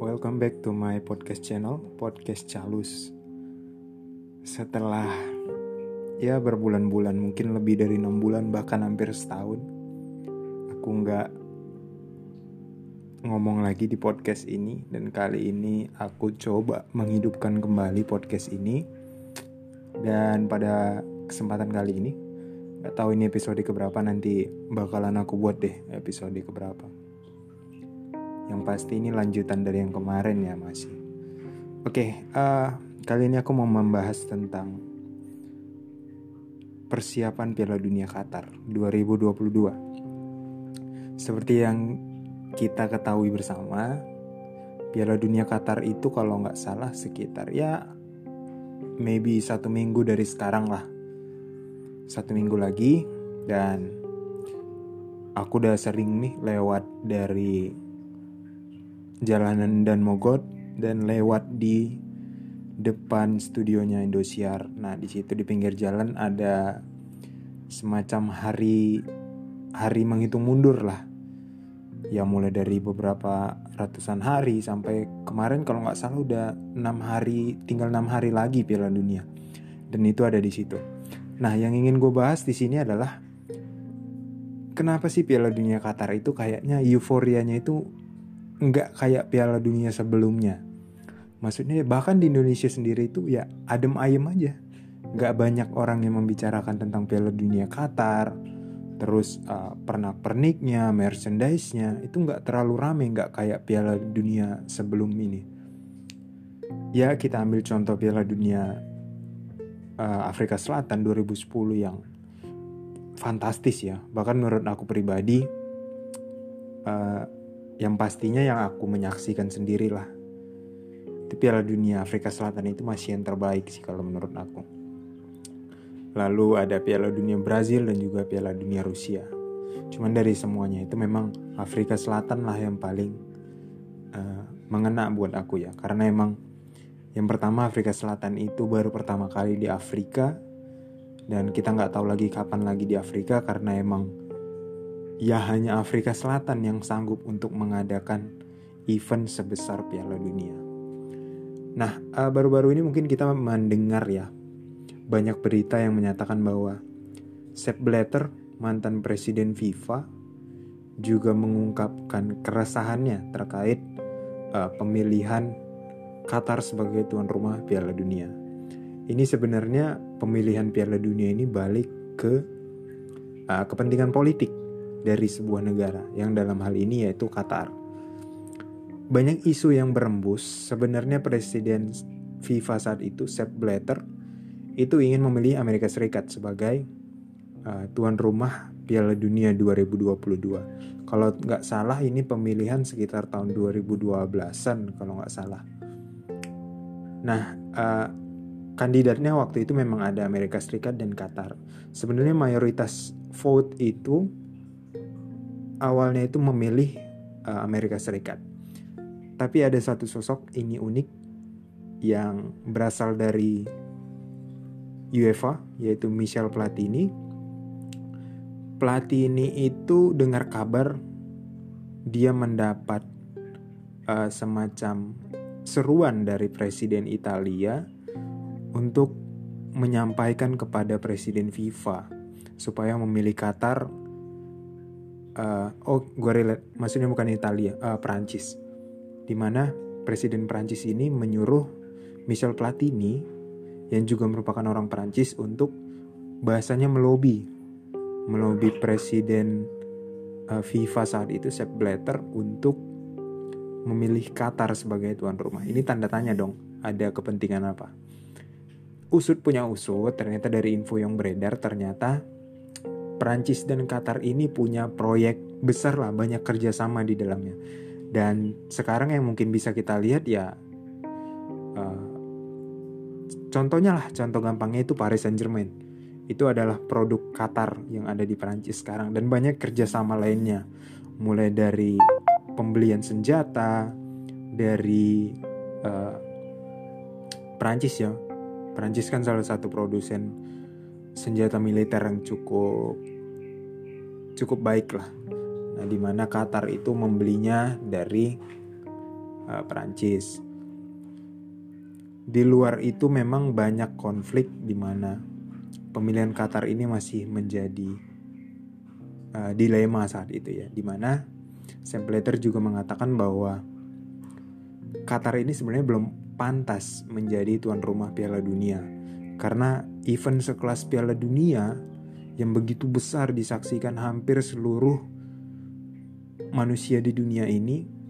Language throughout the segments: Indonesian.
Welcome back to my podcast channel, Podcast Calus. Setelah ya berbulan-bulan, mungkin lebih dari enam bulan, bahkan hampir setahun, aku nggak ngomong lagi di podcast ini. Dan kali ini aku coba menghidupkan kembali podcast ini. Dan pada kesempatan kali ini, nggak tahu ini episode keberapa nanti bakalan aku buat deh episode keberapa yang pasti ini lanjutan dari yang kemarin ya masih. Oke, uh, kali ini aku mau membahas tentang persiapan Piala Dunia Qatar 2022. Seperti yang kita ketahui bersama, Piala Dunia Qatar itu kalau nggak salah sekitar ya maybe satu minggu dari sekarang lah. Satu minggu lagi dan aku udah sering nih lewat dari jalanan dan Mogot dan lewat di depan studionya Indosiar. Nah, di situ di pinggir jalan ada semacam hari hari menghitung mundur lah. Ya mulai dari beberapa ratusan hari sampai kemarin kalau nggak salah udah enam hari, tinggal enam hari lagi Piala Dunia. Dan itu ada di situ. Nah, yang ingin gue bahas di sini adalah kenapa sih Piala Dunia Qatar itu kayaknya euforianya itu nggak kayak Piala Dunia sebelumnya. Maksudnya bahkan di Indonesia sendiri itu ya adem ayem aja. Nggak banyak orang yang membicarakan tentang Piala Dunia Qatar. Terus uh, pernak-perniknya, merchandise-nya itu nggak terlalu rame, nggak kayak Piala Dunia sebelum ini. Ya kita ambil contoh Piala Dunia uh, Afrika Selatan 2010 yang fantastis ya. Bahkan menurut aku pribadi uh, yang pastinya yang aku menyaksikan sendirilah. Itu Piala Dunia Afrika Selatan itu masih yang terbaik sih kalau menurut aku. Lalu ada Piala Dunia Brazil dan juga Piala Dunia Rusia. Cuman dari semuanya itu memang Afrika Selatan lah yang paling uh, mengena buat aku ya. Karena emang yang pertama Afrika Selatan itu baru pertama kali di Afrika. Dan kita nggak tahu lagi kapan lagi di Afrika karena emang ya hanya Afrika Selatan yang sanggup untuk mengadakan event sebesar Piala Dunia. Nah, eh, baru-baru ini mungkin kita mendengar ya banyak berita yang menyatakan bahwa Sepp Blatter, mantan presiden FIFA, juga mengungkapkan keresahannya terkait uh, pemilihan Qatar sebagai tuan rumah Piala Dunia. Ini sebenarnya pemilihan Piala Dunia ini balik ke uh, kepentingan politik dari sebuah negara yang dalam hal ini yaitu Qatar. Banyak isu yang berembus, sebenarnya presiden FIFA saat itu Sepp Blatter itu ingin memilih Amerika Serikat sebagai uh, tuan rumah Piala Dunia 2022. Kalau nggak salah ini pemilihan sekitar tahun 2012-an kalau nggak salah. Nah, uh, kandidatnya waktu itu memang ada Amerika Serikat dan Qatar. Sebenarnya mayoritas vote itu awalnya itu memilih uh, Amerika Serikat. Tapi ada satu sosok ini unik yang berasal dari UEFA yaitu Michel Platini. Platini itu dengar kabar dia mendapat uh, semacam seruan dari presiden Italia untuk menyampaikan kepada presiden FIFA supaya memilih Qatar uh, oh gue relate. Maksudnya bukan Italia uh, Perancis. Di mana presiden Perancis ini menyuruh Michel Platini yang juga merupakan orang Perancis untuk bahasanya melobi. Melobi presiden uh, FIFA saat itu Sepp Blatter untuk memilih Qatar sebagai tuan rumah. Ini tanda tanya dong ada kepentingan apa? Usut punya usut ternyata dari info yang beredar ternyata Perancis dan Qatar ini punya proyek besar lah, banyak kerjasama di dalamnya. Dan sekarang yang mungkin bisa kita lihat ya, uh, contohnya lah, contoh gampangnya itu Paris Saint Germain. Itu adalah produk Qatar yang ada di Perancis sekarang dan banyak kerjasama lainnya, mulai dari pembelian senjata, dari uh, Perancis ya. Perancis kan salah satu produsen senjata militer yang cukup cukup baik lah. Nah, di mana Qatar itu membelinya dari uh, Perancis. Di luar itu memang banyak konflik di mana pemilihan Qatar ini masih menjadi uh, dilema saat itu ya, di mana Sam juga mengatakan bahwa Qatar ini sebenarnya belum pantas menjadi tuan rumah Piala Dunia karena event sekelas Piala Dunia yang begitu besar disaksikan hampir seluruh manusia di dunia ini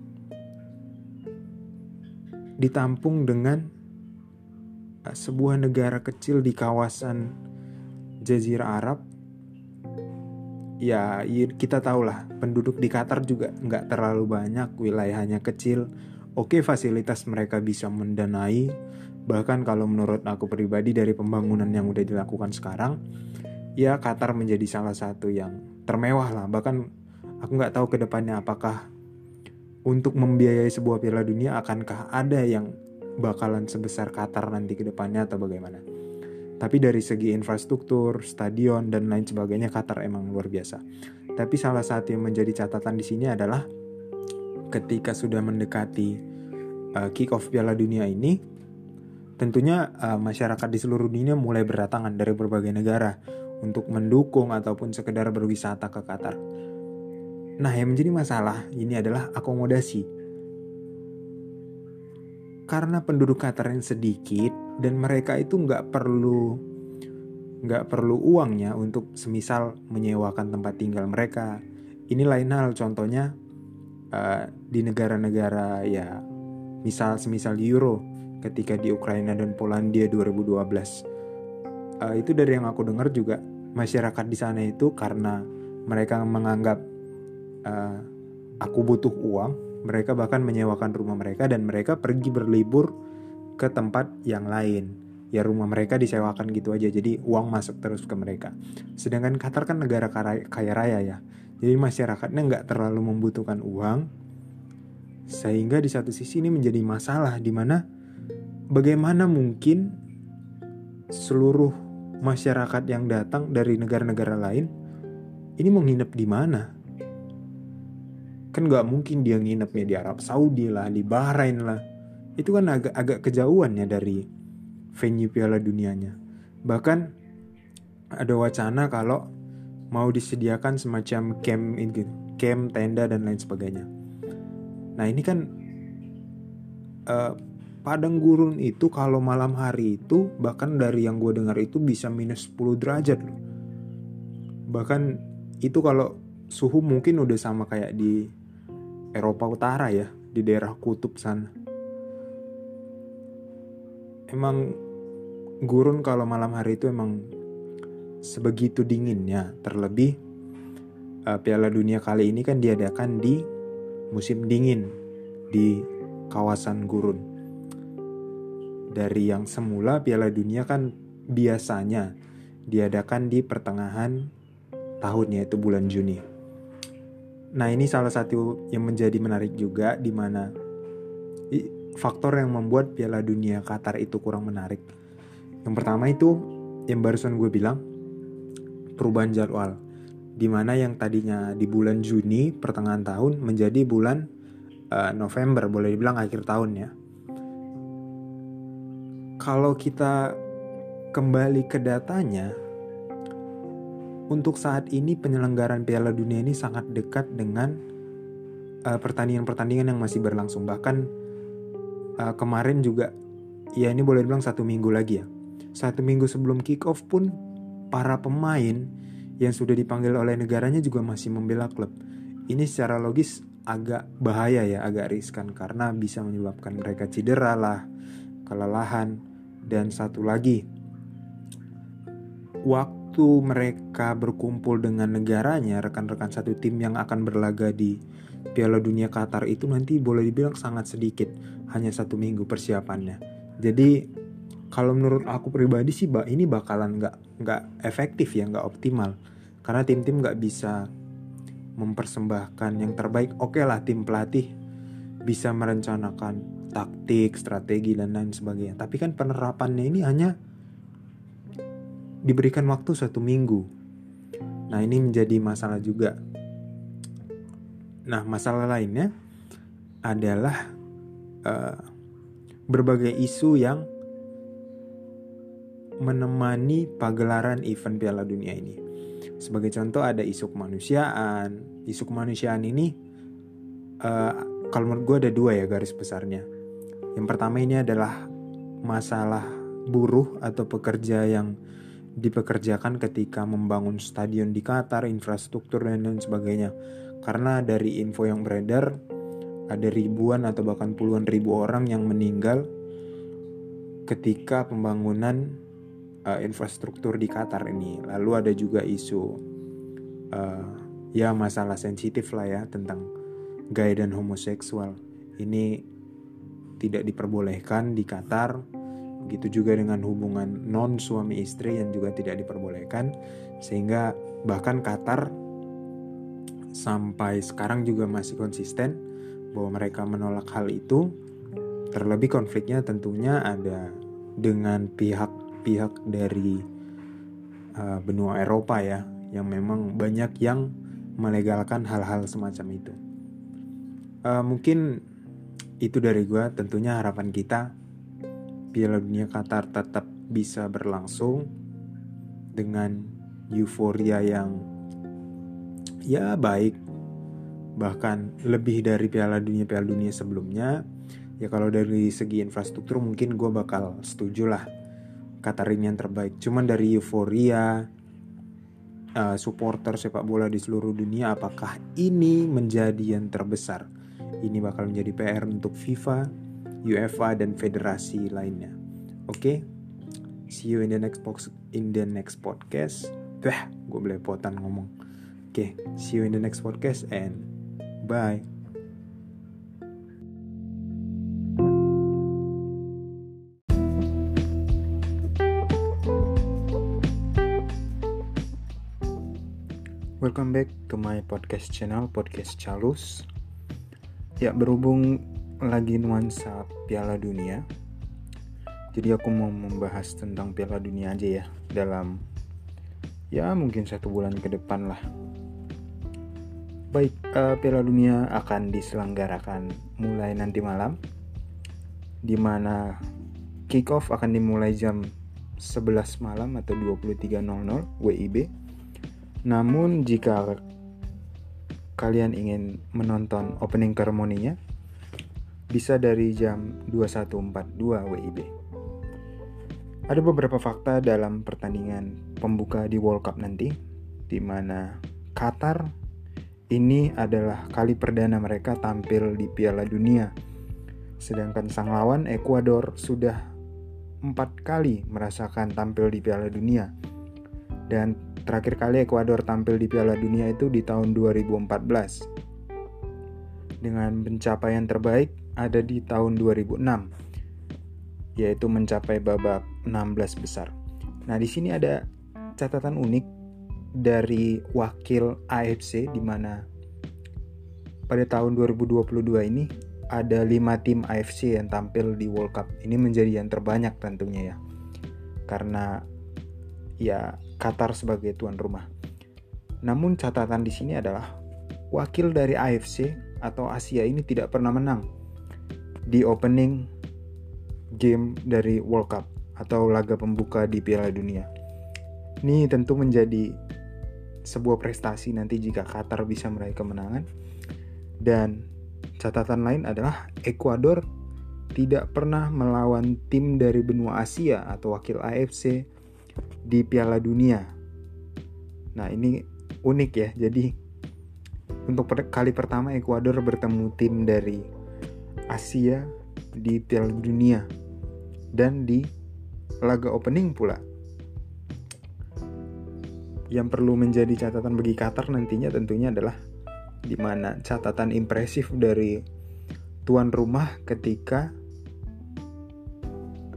ditampung dengan uh, sebuah negara kecil di kawasan Jazirah Arab. Ya kita tahulah penduduk di Qatar juga nggak terlalu banyak wilayahnya kecil. Oke fasilitas mereka bisa mendanai bahkan kalau menurut aku pribadi dari pembangunan yang udah dilakukan sekarang ya Qatar menjadi salah satu yang termewah lah bahkan aku nggak tahu ke depannya apakah untuk membiayai sebuah Piala Dunia akankah ada yang bakalan sebesar Qatar nanti ke depannya atau bagaimana tapi dari segi infrastruktur, stadion dan lain sebagainya Qatar emang luar biasa. Tapi salah satu yang menjadi catatan di sini adalah ketika sudah mendekati uh, kick off Piala Dunia ini, tentunya uh, masyarakat di seluruh dunia mulai berdatangan dari berbagai negara untuk mendukung ataupun sekedar berwisata ke Qatar. Nah, yang menjadi masalah ini adalah akomodasi. Karena penduduk Qatar yang sedikit, dan mereka itu nggak perlu nggak perlu uangnya untuk semisal menyewakan tempat tinggal mereka ini lain hal contohnya uh, di negara-negara ya misal semisal Euro ketika di Ukraina dan Polandia 2012 uh, eh, itu dari yang aku dengar juga masyarakat di sana itu karena mereka menganggap uh, aku butuh uang mereka bahkan menyewakan rumah mereka dan mereka pergi berlibur ke tempat yang lain. Ya rumah mereka disewakan gitu aja jadi uang masuk terus ke mereka. Sedangkan Qatar kan negara kaya raya ya jadi masyarakatnya nggak terlalu membutuhkan uang sehingga di satu sisi ini menjadi masalah di mana bagaimana mungkin seluruh masyarakat yang datang dari negara-negara lain ini mau nginep di mana kan nggak mungkin dia nginepnya di Arab Saudi lah di Bahrain lah itu kan agak agak kejauhan ya dari venue Piala Dunianya. Bahkan ada wacana kalau mau disediakan semacam camp ini, camp tenda dan lain sebagainya. Nah ini kan uh, padang gurun itu kalau malam hari itu bahkan dari yang gue dengar itu bisa minus 10 derajat loh. Bahkan itu kalau suhu mungkin udah sama kayak di Eropa Utara ya, di daerah kutub sana. Emang gurun kalau malam hari itu emang sebegitu dinginnya. Terlebih uh, Piala Dunia kali ini kan diadakan di musim dingin di kawasan gurun dari yang semula Piala Dunia kan biasanya diadakan di pertengahan tahun yaitu bulan Juni. Nah ini salah satu yang menjadi menarik juga di mana faktor yang membuat Piala Dunia Qatar itu kurang menarik. Yang pertama itu yang barusan gue bilang perubahan jadwal. Di mana yang tadinya di bulan Juni pertengahan tahun menjadi bulan uh, November boleh dibilang akhir tahun ya. Kalau kita kembali ke datanya, untuk saat ini penyelenggaraan Piala Dunia ini sangat dekat dengan eh, pertandingan-pertandingan uh, yang masih berlangsung. Bahkan uh, kemarin juga ya ini boleh dibilang satu minggu lagi ya. Satu minggu sebelum kick off pun para pemain yang sudah dipanggil oleh negaranya juga masih membela klub. Ini secara logis agak bahaya ya agak riskan. Karena bisa menyebabkan mereka cedera lah kelelahan dan satu lagi waktu mereka berkumpul dengan negaranya rekan-rekan satu tim yang akan berlaga di Piala Dunia Qatar itu nanti boleh dibilang sangat sedikit, hanya satu minggu persiapannya. Jadi kalau menurut aku pribadi sih, ini bakalan nggak nggak efektif ya, nggak optimal, karena tim-tim nggak bisa mempersembahkan yang terbaik. Oke okay lah tim pelatih bisa merencanakan taktik, strategi dan lain sebagainya. Tapi kan penerapannya ini hanya diberikan waktu satu minggu. Nah ini menjadi masalah juga Nah, masalah lainnya adalah uh, berbagai isu yang menemani pagelaran event Piala Dunia ini. Sebagai contoh ada isu kemanusiaan. Isu kemanusiaan ini uh, kalau menurut gue ada dua ya garis besarnya. Yang pertama ini adalah masalah buruh atau pekerja yang dipekerjakan ketika membangun stadion di Qatar, infrastruktur dan lain sebagainya. Karena dari info yang beredar ada ribuan atau bahkan puluhan ribu orang yang meninggal ketika pembangunan uh, infrastruktur di Qatar ini. Lalu ada juga isu uh, ya masalah sensitif lah ya tentang gay dan homoseksual. Ini tidak diperbolehkan di Qatar. Begitu juga dengan hubungan non suami istri yang juga tidak diperbolehkan sehingga bahkan Qatar sampai sekarang juga masih konsisten bahwa mereka menolak hal itu. Terlebih konfliknya tentunya ada dengan pihak pihak dari uh, benua Eropa ya yang memang banyak yang melegalkan hal-hal semacam itu. Uh, mungkin itu dari gue. Tentunya harapan kita Piala Dunia Qatar tetap bisa berlangsung dengan euforia yang ya baik bahkan lebih dari Piala Dunia Piala Dunia sebelumnya ya kalau dari segi infrastruktur mungkin gue bakal setuju lah Qatar ini yang terbaik. Cuman dari euforia uh, supporter sepak bola di seluruh dunia, apakah ini menjadi yang terbesar? Ini bakal menjadi PR untuk FIFA, UEFA dan federasi lainnya. Oke, okay? see you in the next box in the next podcast. Wah, gue belepotan ngomong. Oke, okay, see you in the next podcast and bye. Welcome back to my podcast channel, Podcast Calus. Ya, berhubung lagi nuansa Piala Dunia. Jadi aku mau membahas tentang Piala Dunia aja ya dalam ya mungkin satu bulan ke depan lah. Baik, uh, Piala Dunia akan diselenggarakan mulai nanti malam di mana kick off akan dimulai jam 11 malam atau 23.00 WIB namun jika kalian ingin menonton opening ceremony-nya bisa dari jam 21.42 WIB. Ada beberapa fakta dalam pertandingan pembuka di World Cup nanti di mana Qatar ini adalah kali perdana mereka tampil di Piala Dunia. Sedangkan sang lawan Ekuador sudah empat kali merasakan tampil di Piala Dunia. Dan Terakhir kali Ekuador tampil di Piala Dunia itu di tahun 2014. Dengan pencapaian terbaik ada di tahun 2006, yaitu mencapai babak 16 besar. Nah, di sini ada catatan unik dari wakil AFC di mana pada tahun 2022 ini ada 5 tim AFC yang tampil di World Cup. Ini menjadi yang terbanyak tentunya ya. Karena ya Qatar sebagai tuan rumah. Namun catatan di sini adalah wakil dari AFC atau Asia ini tidak pernah menang di opening game dari World Cup atau laga pembuka di Piala Dunia. Ini tentu menjadi sebuah prestasi nanti jika Qatar bisa meraih kemenangan. Dan catatan lain adalah Ekuador tidak pernah melawan tim dari benua Asia atau wakil AFC di Piala Dunia. Nah, ini unik ya. Jadi untuk per kali pertama Ekuador bertemu tim dari Asia di Piala Dunia dan di laga opening pula. Yang perlu menjadi catatan bagi Qatar nantinya tentunya adalah di mana catatan impresif dari tuan rumah ketika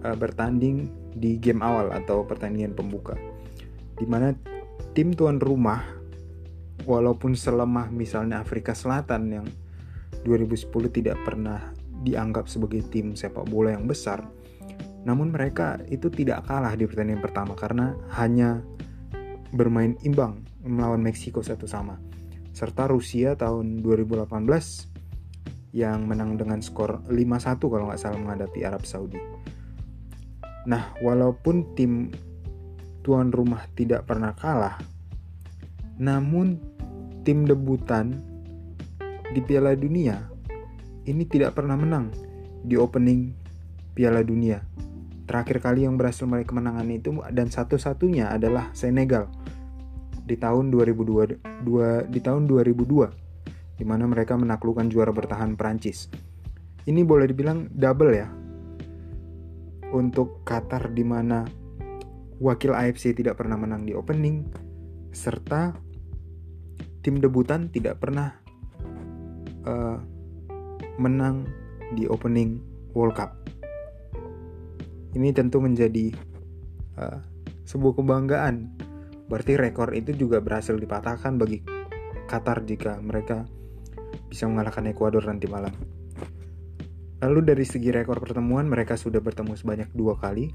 uh, bertanding di game awal atau pertandingan pembuka. Di mana tim tuan rumah walaupun selemah misalnya Afrika Selatan yang 2010 tidak pernah dianggap sebagai tim sepak bola yang besar, namun mereka itu tidak kalah di pertandingan pertama karena hanya bermain imbang melawan Meksiko satu sama. Serta Rusia tahun 2018 yang menang dengan skor 5-1 kalau nggak salah menghadapi Arab Saudi. Nah, walaupun tim tuan rumah tidak pernah kalah, namun tim debutan di Piala Dunia ini tidak pernah menang di opening Piala Dunia. Terakhir kali yang berhasil meraih kemenangan itu dan satu-satunya adalah Senegal di tahun 2002 di tahun 2002 di mana mereka menaklukkan juara bertahan Prancis. Ini boleh dibilang double ya. Untuk Qatar di mana wakil AFC tidak pernah menang di opening serta tim debutan tidak pernah uh, menang di opening World Cup. Ini tentu menjadi uh, sebuah kebanggaan. Berarti rekor itu juga berhasil dipatahkan bagi Qatar jika mereka bisa mengalahkan Ekuador nanti malam. Lalu dari segi rekor pertemuan mereka sudah bertemu sebanyak dua kali.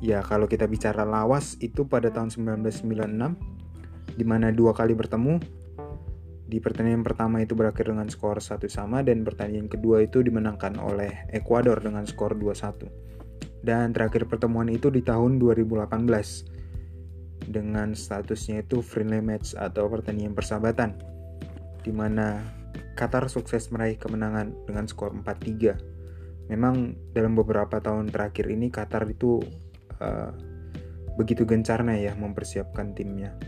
Ya kalau kita bicara lawas itu pada tahun 1996 di mana dua kali bertemu. Di pertandingan pertama itu berakhir dengan skor satu sama dan pertandingan kedua itu dimenangkan oleh Ekuador dengan skor 2-1. Dan terakhir pertemuan itu di tahun 2018 dengan statusnya itu friendly match atau pertandingan persahabatan di mana Qatar sukses meraih kemenangan dengan skor 4-3. Memang dalam beberapa tahun terakhir ini Qatar itu uh, begitu gencarnya ya mempersiapkan timnya.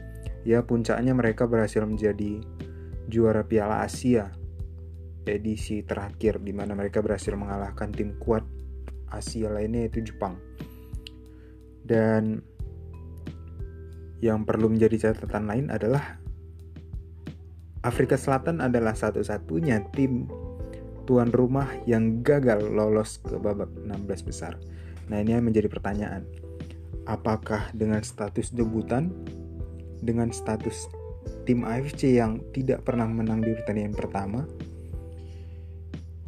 Ya puncaknya mereka berhasil menjadi juara Piala Asia edisi terakhir di mana mereka berhasil mengalahkan tim kuat Asia lainnya yaitu Jepang. Dan yang perlu menjadi catatan lain adalah Afrika Selatan adalah satu-satunya tim tuan rumah yang gagal lolos ke babak 16 besar. Nah, ini yang menjadi pertanyaan. Apakah dengan status debutan, dengan status tim AFC yang tidak pernah menang di pertandingan pertama,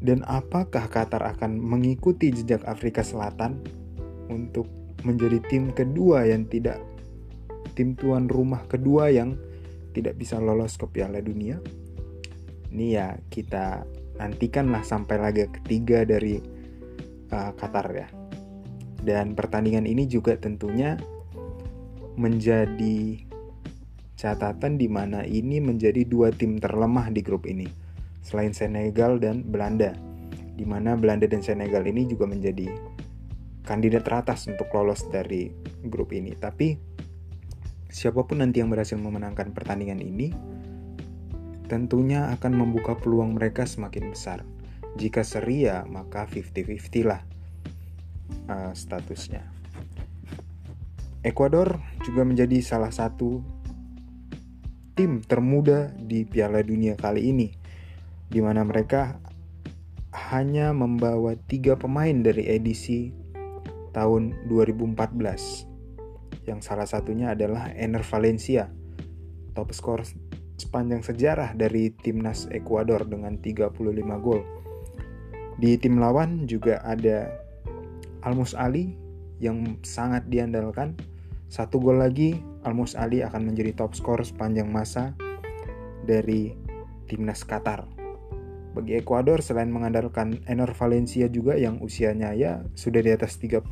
dan apakah Qatar akan mengikuti jejak Afrika Selatan untuk menjadi tim kedua yang tidak tim tuan rumah kedua yang tidak bisa lolos ke Piala Dunia. Ini ya kita nantikanlah sampai laga ketiga dari uh, Qatar ya. Dan pertandingan ini juga tentunya menjadi catatan di mana ini menjadi dua tim terlemah di grup ini. Selain Senegal dan Belanda. Di mana Belanda dan Senegal ini juga menjadi kandidat teratas untuk lolos dari grup ini. Tapi siapa pun nanti yang berhasil memenangkan pertandingan ini, tentunya akan membuka peluang mereka semakin besar. Jika seri ya, maka 50-50 lah uh, statusnya. Ekuador juga menjadi salah satu tim termuda di Piala Dunia kali ini, di mana mereka hanya membawa tiga pemain dari edisi tahun 2014 yang salah satunya adalah Ener Valencia, top skor sepanjang sejarah dari timnas Ekuador dengan 35 gol. Di tim lawan juga ada Almus Ali yang sangat diandalkan. Satu gol lagi, Almus Ali akan menjadi top skor sepanjang masa dari timnas Qatar. Bagi Ekuador selain mengandalkan Ener Valencia juga yang usianya ya sudah di atas 30,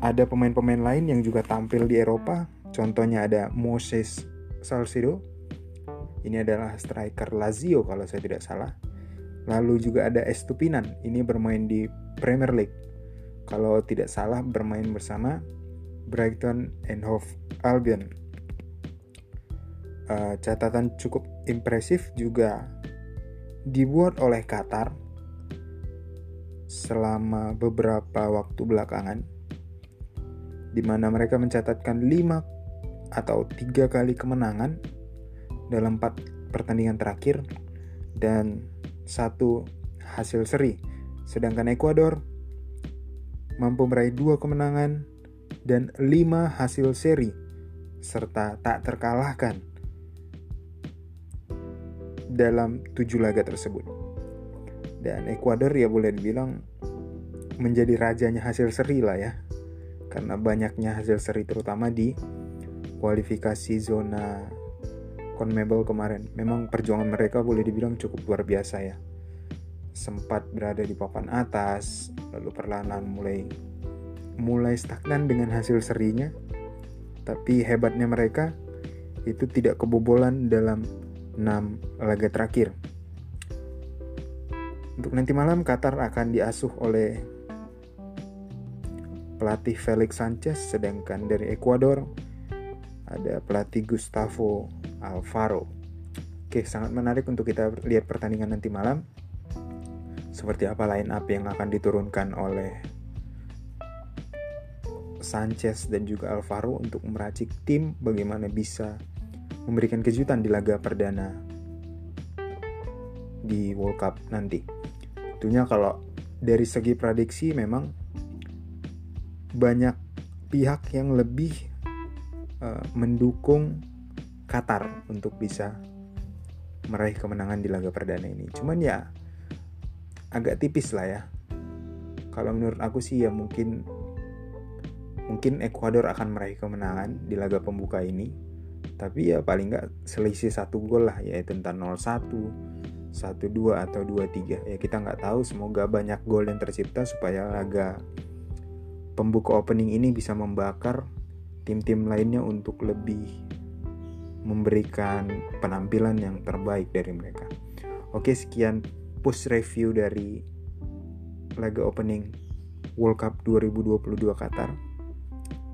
ada pemain-pemain lain yang juga tampil di Eropa. Contohnya ada Moses Salcedo. Ini adalah striker Lazio kalau saya tidak salah. Lalu juga ada Estupinan. Ini bermain di Premier League. Kalau tidak salah bermain bersama Brighton and Hove Albion. Uh, catatan cukup impresif juga dibuat oleh Qatar selama beberapa waktu belakangan di mana mereka mencatatkan 5 atau 3 kali kemenangan dalam 4 pertandingan terakhir dan satu hasil seri. Sedangkan Ekuador mampu meraih 2 kemenangan dan 5 hasil seri serta tak terkalahkan dalam 7 laga tersebut. Dan Ekuador ya boleh dibilang menjadi rajanya hasil seri lah ya karena banyaknya hasil seri terutama di kualifikasi zona CONMEBOL kemarin. Memang perjuangan mereka boleh dibilang cukup luar biasa ya. Sempat berada di papan atas, lalu perlahan mulai mulai stagnan dengan hasil serinya. Tapi hebatnya mereka itu tidak kebobolan dalam 6 laga terakhir. Untuk nanti malam Qatar akan diasuh oleh pelatih Felix Sanchez sedangkan dari Ekuador ada pelatih Gustavo Alvaro. Oke, sangat menarik untuk kita lihat pertandingan nanti malam. Seperti apa line up yang akan diturunkan oleh Sanchez dan juga Alvaro untuk meracik tim bagaimana bisa memberikan kejutan di laga perdana di World Cup nanti. Tentunya kalau dari segi prediksi memang banyak pihak yang lebih uh, mendukung Qatar untuk bisa meraih kemenangan di laga perdana ini. Cuman ya agak tipis lah ya. Kalau menurut aku sih ya mungkin mungkin Ekuador akan meraih kemenangan di laga pembuka ini. Tapi ya paling nggak selisih satu gol lah yaitu entah 0-1, 1-2 atau 2-3. Ya kita nggak tahu semoga banyak gol yang tercipta supaya laga pembuka opening ini bisa membakar tim-tim lainnya untuk lebih memberikan penampilan yang terbaik dari mereka. Oke, sekian push review dari laga opening World Cup 2022 Qatar.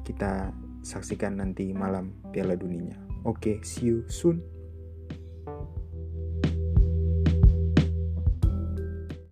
Kita saksikan nanti malam Piala Dunia. Oke, see you soon.